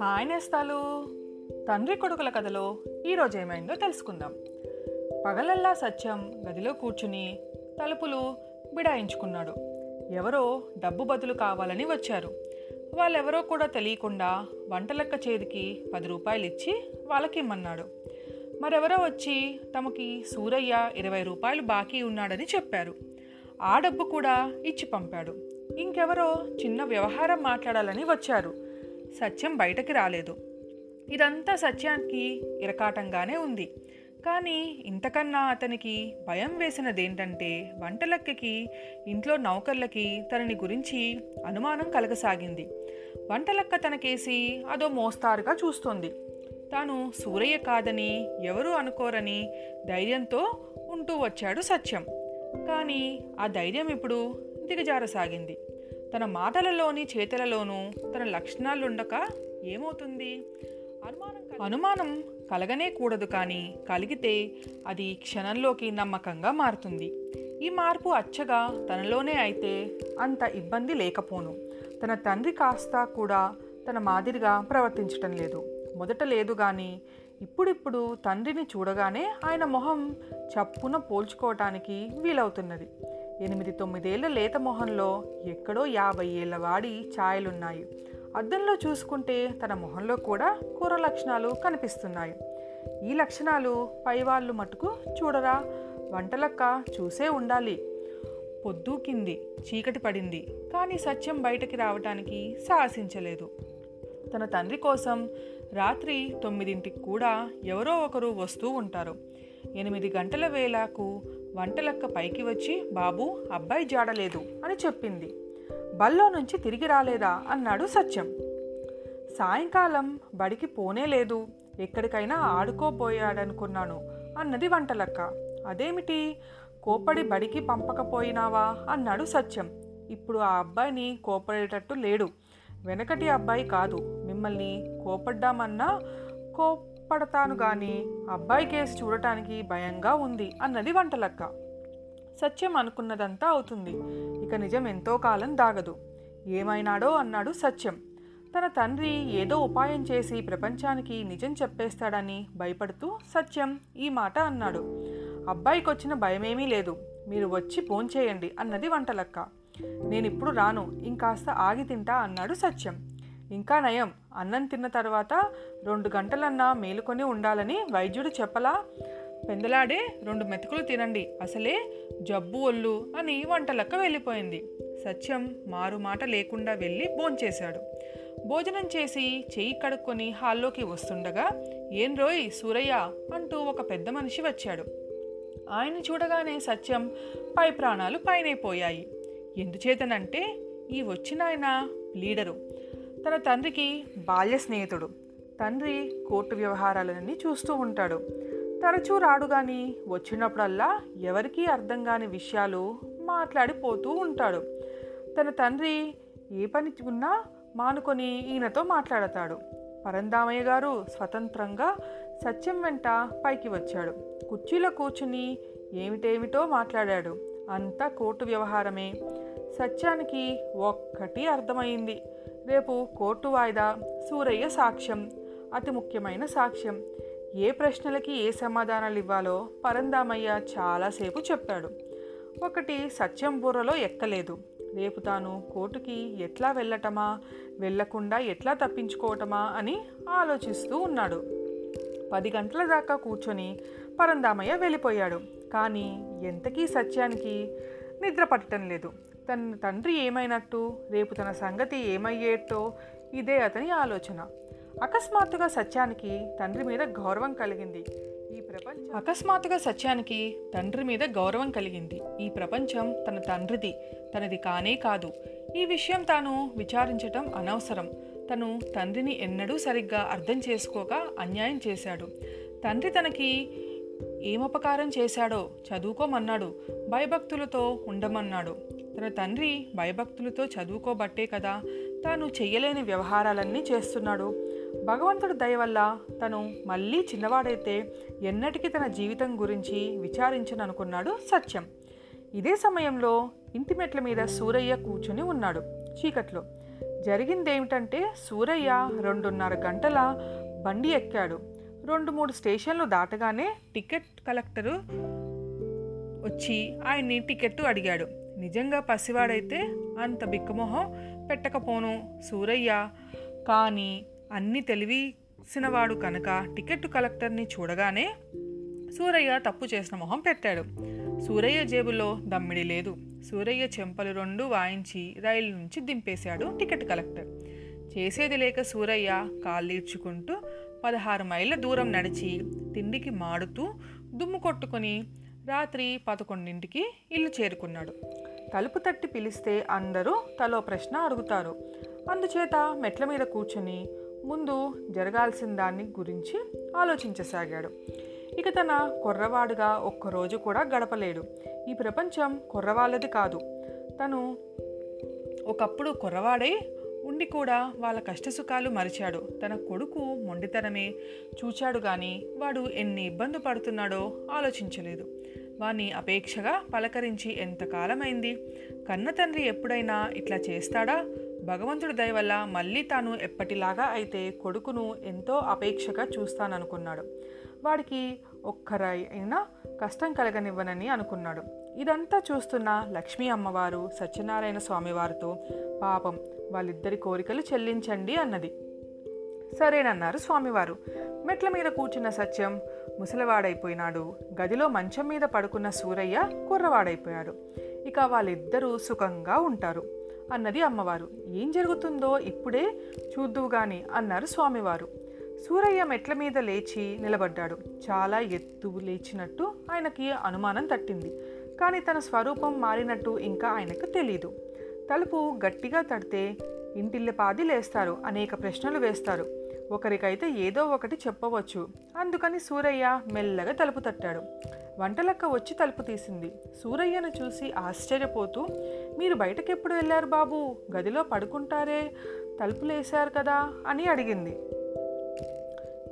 Hi నేస్తాలు. తండ్రి కొడుకుల కథలో ఈరోజు ఏమైందో తెలుసుకుందాం. పగలల్లా సత్యం గదిలో కూర్చుని తలుపులు బిడాయించుకున్నాడు. ఎవరో డబ్బు బదులు కావాలని వచ్చారు. వాళ్ళెవరో కూడా తెలియకుండా వంటలక్క చేతికి పది రూపాయలు ఇచ్చి వాళ్ళకి ఇమ్మన్నాడు మరెవరో వచ్చి తమకి సూరయ్య ఇరవై రూపాయలు బాకీ ఉన్నాడని చెప్పారు. ఆ డబ్బు కూడా ఇచ్చి పంపాడు. ఇంకెవరో చిన్న వ్యవహారం మాట్లాడాలని వచ్చారు. సత్యం బయటకి రాలేదు. ఇదంతా సత్యానికి ఇరకాటంగానే ఉంది. కానీ ఇంతకన్నా అతనికి భయం వేసినదేంటంటే వంటలక్కకి ఇంట్లో నౌకర్లకి తనని గురించి అనుమానం కలగసాగింది. వంటలక్క తనకేసి అదో మోస్తారుగా చూస్తోంది. తాను సూరయ్య కాదని ఎవరూ అనుకోరని ధైర్యంతో ఉంటూ వచ్చాడు సత్యం. కానీ ఆ ధైర్యం ఇప్పుడు దిగజారసాగింది. తన మాటలలోని చేతలలోనూ తన లక్షణాలుండక ఏమవుతుంది? అనుమానం అనుమానం కలగనే కూడదు కానీ కలిగితే అది క్షణంలోకి నమ్మకంగా మారుతుంది. ఈ మార్పు అచ్చగా తనలోనే అయితే అంత ఇబ్బంది లేకపోను. తన తండ్రి కాస్త కూడా తన మాదిరిగా ప్రవర్తించటం లేదు. మొదట లేదు కానీ ఇప్పుడిప్పుడు తండ్రిని చూడగానే ఆయన మొహం చప్పున పోల్చుకోవటానికి వీలవుతున్నది. ఎనిమిది తొమ్మిదేళ్ళ లేత మొహంలో ఎక్కడో యాభై ఏళ్ళ వాడి ఛాయలున్నాయి. అద్దంలో చూసుకుంటే తన మొహంలో కూడా కూర లక్షణాలు కనిపిస్తున్నాయి. ఈ లక్షణాలు పైవాళ్ళు మటుకు చూడరా? వంటలక్క చూసే ఉండాలి. పొద్దుకింది చీకటి పడింది కానీ సత్యం బయటకి రావటానికి సాహసించలేదు. తన తండ్రి కోసం రాత్రి తొమ్మిదింటికి కూడా ఎవరో ఒకరు వస్తూ ఉంటారు. ఎనిమిది గంటల వేళకు వంటలక్క పైకి వచ్చి బాబు అబ్బాయి జాడలేదు అని చెప్పింది. బల్లో నుంచి తిరిగి రాలేదా అన్నాడు సత్యం. సాయంకాలం బడికి పోనే లేదు ఎక్కడికైనా ఆడుకోపోయాడనుకున్నాను అన్నది వంటలక్క. అదేమిటి? కోపడి బడికి పంపకపోయినావా అన్నాడు సత్యం. ఇప్పుడు ఆ అబ్బాయిని కోపడేటట్టు లేడు. వెనకటి అబ్బాయి కాదు. మిమ్మల్ని కోపడ్డామన్నా కోపడతాను కానీ అబ్బాయి కేసు చూడటానికి భయంగా ఉంది అన్నది వంటలక్క. సత్యం అనుకున్నదంతా అవుతుంది. ఇక నిజం ఎంతో కాలం దాగదు. ఏమైనాడో అన్నాడు సత్యం. తన తండ్రి ఏదో ఉపాయం చేసి ప్రపంచానికి నిజం చెప్పేస్తాడని భయపడుతూ సత్యం ఈ మాట అన్నాడు. అబ్బాయికి వచ్చిన భయమేమీ లేదు. మీరు వచ్చి ఫోన్ చేయండి అన్నది వంటలక్క. నేనిప్పుడు రాను. ఇంకాస్త ఆగి తింటా అన్నాడు సత్యం. ఇంకా నయం. అన్నం తిన్న తర్వాత రెండు గంటలన్నా మేలుకొని ఉండాలని వైద్యుడు చెప్పలా. పెందలాడే రెండు మెతుకులు తినండి. అసలే జబ్బు ఒళ్ళు అని వంటలక్క వెళ్ళిపోయింది. సత్యం మారు మాట లేకుండా వెళ్ళి భోంచేశాడు. భోజనం చేసి చెయ్యి కడుక్కొని హాల్లోకి వస్తుండగా ఏం రోయ్ సూరయ్య అంటూ ఒక పెద్ద మనిషి వచ్చాడు. ఆయన చూడగానే సత్యం పై ప్రాణాలు పైనైపోయాయి. ఎందుచేతనంటే ఈ వచ్చిన ఆయన లీడరు. తన తండ్రికి బాల్య స్నేహితుడు. తండ్రి కోర్టు వ్యవహారాలన్నీ చూస్తూ ఉంటాడు. తరచూ రాడు కానీ వచ్చినప్పుడల్లా ఎవరికీ అర్థం కాని విషయాలు మాట్లాడిపోతూ ఉంటాడు. తన తండ్రి ఏ పని ఉన్నా మానుకొని ఈయనతో మాట్లాడతాడు. పరందామయ్య గారు స్వతంత్రంగా సత్యం వెంట పైకి వచ్చాడు. కుర్చీలో కూర్చుని ఏమిటేమిటో మాట్లాడాడు. అంతా కోర్టు వ్యవహారమే. సత్యానికి ఒక్కటి అర్థమైంది. రేపు కోర్టు వాయిదా సూరయ్య సాక్ష్యం అతి ముఖ్యమైన సాక్ష్యం. ఏ ప్రశ్నలకి ఏ సమాధానాలు ఇవ్వాలో పరందామయ్య చాలాసేపు చెప్పాడు. ఒకటి సత్యం బుర్రలో ఎక్కలేదు. రేపు తాను కోర్టుకి ఎట్లా వెళ్ళటమా వెళ్ళకుండా ఎట్లా తప్పించుకోవటమా అని ఆలోచిస్తూ ఉన్నాడు. పది గంటల దాకా కూర్చొని పరందామయ్య వెళ్ళిపోయాడు. కానీ ఎంతకీ సత్యానికి నిద్ర పట్టడం లేదు. తన తండ్రి ఏమైనట్టు? రేపు తన సంగతి ఏమయ్యేటో? ఇదే అతని ఆలోచన. అకస్మాత్తుగా సత్యానికి తండ్రి మీద గౌరవం కలిగింది. ఈ ప్రపంచం అకస్మాత్తుగా సత్యానికి తండ్రి మీద గౌరవం కలిగింది. ఈ ప్రపంచం తన తండ్రిది తనది కానే కాదు. ఈ విషయం తాను విచారించటం అనవసరం. తను తండ్రిని ఎన్నడూ సరిగ్గా అర్థం చేసుకోక అన్యాయం చేశాడు. తండ్రి తనకి ఏమపకారం చేశాడో చదువుకోమన్నాడు. భయభక్తులతో ఉండమన్నాడు. తన తండ్రి భయభక్తులతో చదువుకోబట్టే కదా తాను చెయ్యలేని వ్యవహారాలన్నీ చేస్తున్నాడు. భగవంతుడు దయ వల్ల తను మళ్ళీ చిన్నవాడైతే ఎన్నటికీ తన జీవితం గురించి విచారించననుకున్నాడు సత్యం. ఇదే సమయంలో ఇంటి మెట్ల మీద సూరయ్య కూర్చుని ఉన్నాడు చీకట్లో. జరిగిందేమిటంటే సూరయ్య రెండున్నర గంటల బండి ఎక్కాడు. రెండు మూడు స్టేషన్లు దాటగానే టికెట్ కలెక్టరు వచ్చి ఆయన్ని టికెట్టు అడిగాడు. నిజంగా పసివాడైతే అంత బిక్కమొహం పెట్టకపోను సూరయ్య. కానీ అన్ని తెలివిసినవాడు కనుక టికెట్ కలెక్టర్ని చూడగానే సూరయ్య తప్పు చేసిన మొహం పెట్టాడు. సూరయ్య జేబులో దమ్మిడి లేదు. సూరయ్య చెంపలు రెండు వాయించి రైలు నుంచి దింపేశాడు టికెట్ కలెక్టర్. చేసేది లేక సూరయ్య కాళ్ళీడ్చుకుంటూ పదహారు మైళ్ళ దూరం నడిచి తిండికి మాడుతూ దుమ్ము కొట్టుకొని రాత్రి పదకొండింటికి ఇల్లు చేరుకున్నాడు. తలుపు తట్టి పిలిస్తే అందరూ తలో ప్రశ్న అడుగుతారు. అందుచేత మెట్ల మీద కూర్చొని ముందు జరగాల్సిన దాన్ని గురించి ఆలోచించసాగాడు. ఇక తన కుర్రవాడుగా ఒక్కరోజు కూడా గడపలేడు. ఈ ప్రపంచం కుర్రవాళ్ళది కాదు. తను ఒకప్పుడు కుర్రవాడై ఉండి కూడా వాళ్ళ కష్టసుఖాలు మరిచాడు. తన కొడుకు మొండితనమే చూచాడు కానీ వాడు ఎన్ని ఇబ్బంది పడుతున్నాడో ఆలోచించలేదు. వాణ్ణి అపేక్షగా పలకరించి ఎంతకాలమైంది కన్న తండ్రి ఎప్పుడైనా ఇట్లా చేస్తాడా? భగవంతుడి దయ వల్ల మళ్ళీ తాను ఎప్పటిలాగా అయితే కొడుకును ఎంతో అపేక్షగా చూస్తాననుకున్నాడు. వాడికి ఒక్కరై అయినా కష్టం కలగనివ్వనని అనుకున్నాడు. ఇదంతా చూస్తున్న లక్ష్మీ అమ్మవారు సత్యనారాయణ స్వామివారితో పాపం వాళ్ళిద్దరి కోరికలు చెల్లించండి అన్నది. సరేనన్నారు స్వామివారు. మెట్ల మీద కూర్చున్న సత్యం ముసలివాడైపోయినాడు. గదిలో మంచం మీద పడుకున్న సూరయ్య కుర్రవాడైపోయాడు. ఇక వాళ్ళిద్దరూ సుఖంగా ఉంటారు. అన్నది అమ్మవారు. ఏం జరుగుతుందో ఇప్పుడే చూద్దువు గాని అన్నారు స్వామివారు. సూరయ్య మెట్ల మీద లేచి నిలబడ్డాడు. చాలా ఎత్తు లేచినట్టు ఆయనకి అనుమానం తట్టింది. కానీ తన స్వరూపం మారినట్టు ఇంకా ఆయనకు తెలీదు. తలుపు గట్టిగా తడితే ఇంటిల్లపాది లేస్తారు అనేక ప్రశ్నలు వేస్తారు. ఒకరికైతే ఏదో ఒకటి చెప్పవచ్చు. అందుకని సూరయ్య మెల్లగా తలుపు తట్టాడు. వంటలక్క వచ్చి తలుపు తీసింది. సూరయ్యను చూసి ఆశ్చర్యపోతూ మీరు బయటకెప్పుడు వెళ్ళారు బాబు? గదిలో పడుకుంటారే? తలుపులేశారు కదా? అని అడిగింది.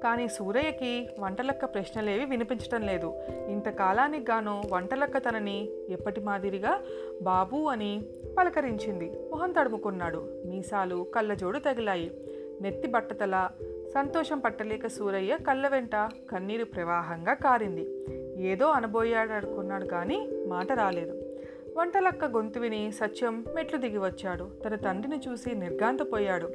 కానీ సూరయ్యకి వంటలక్క ప్రశ్నలేవి వినిపించటం లేదు. ఇంతకాలానికి గాను వంటలక్క తనని ఎప్పటి మాదిరిగా బాబు అని పలకరించింది. మొహం తడుముకున్నాడు. మీసాలు కళ్ళజోడు తగిలాయి. నెత్తి బట్టతల సంతోషం పట్టలేక సూరయ్య కళ్ళ వెంట కన్నీరు ప్రవాహంగా కారింది. ఏదో అనుబోయాడనుకున్నాడు కానీ మాట రాలేదు. వంటలక్క గొంతు విని సత్యం మెట్లు దిగి వచ్చాడు. తన తండ్రిని చూసి నిర్గాంతపోయాడు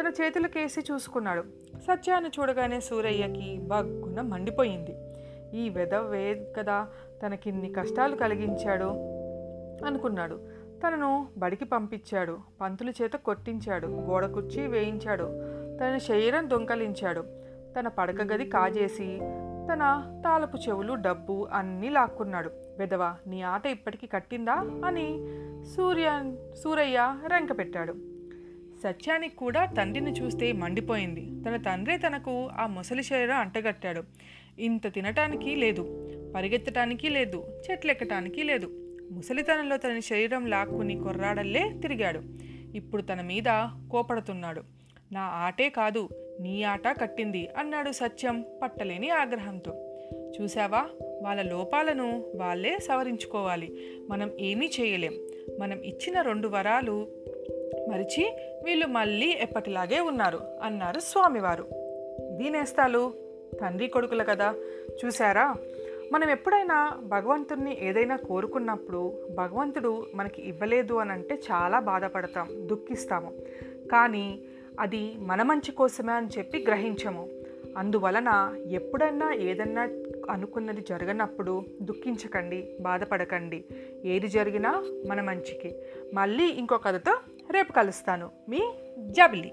తన చేతులకేసి చూసుకున్నాడు. సత్యాన్ని చూడగానే సూరయ్యకి బగ్గున మండిపోయింది. ఈ వెదవే కదా తనకిన్ని కష్టాలు కలిగించాడు అనుకున్నాడు. తనను బడికి పంపించాడు. పంతుల చేత కొట్టించాడు. గోడ కుర్చీ వేయించాడు. తన శరీరం దొంకలించాడు. తన పడక గది కాజేసి తన తాలపు చెవులు డబ్బు అన్నీ లాక్కున్నాడు. వెదవ నీ ఆట ఇప్పటికీ కట్టిందా? అని సూర్య సూరయ్య రెంక పెట్టాడు సత్యానికి కూడా తండ్రిని చూస్తే మండిపోయింది. తన తండ్రే తనకు ఆ ముసలి శరీరం అంటగట్టాడు. ఇంత తినటానికి లేదు. పరిగెత్తటానికి లేదు. చెట్లెక్కటానికి లేదు. ముసలితనంలో తన శరీరం లాక్కుని కొర్రాడల్లే తిరిగాడు. ఇప్పుడు తన మీద కోపడుతున్నాడు. నా ఆటే కాదు నీ ఆట కట్టింది అన్నాడు సత్యం పట్టలేని ఆగ్రహంతో. చూసావా వాళ్ళ లోపాలను వాళ్ళే సవరించుకోవాలి. మనం ఏమీ చేయలేం. మనం ఇచ్చిన రెండు వరాలు మరిచి వీళ్ళు మళ్ళీ ఎప్పటిలాగే ఉన్నారు అన్నారు స్వామివారు. దీనేస్తాలు తండ్రి కొడుకుల కదా. చూసారా మనం ఎప్పుడైనా భగవంతుడిని ఏదైనా కోరుకున్నప్పుడు భగవంతుడు మనకి ఇవ్వలేదు అని అంటే చాలా బాధపడతాం దుఃఖిస్తాము. కానీ అది మన మంచి కోసమే అని చెప్పి గ్రహించము. అందువలన ఎప్పుడన్నా ఏదన్నా అనుకున్నది జరగనప్పుడు దుఃఖించకండి బాధపడకండి. ఏది జరిగినా మన మంచికి. మళ్ళీ ఇంకో కథతో రేపు కలుస్తాను. మీ జబిలి.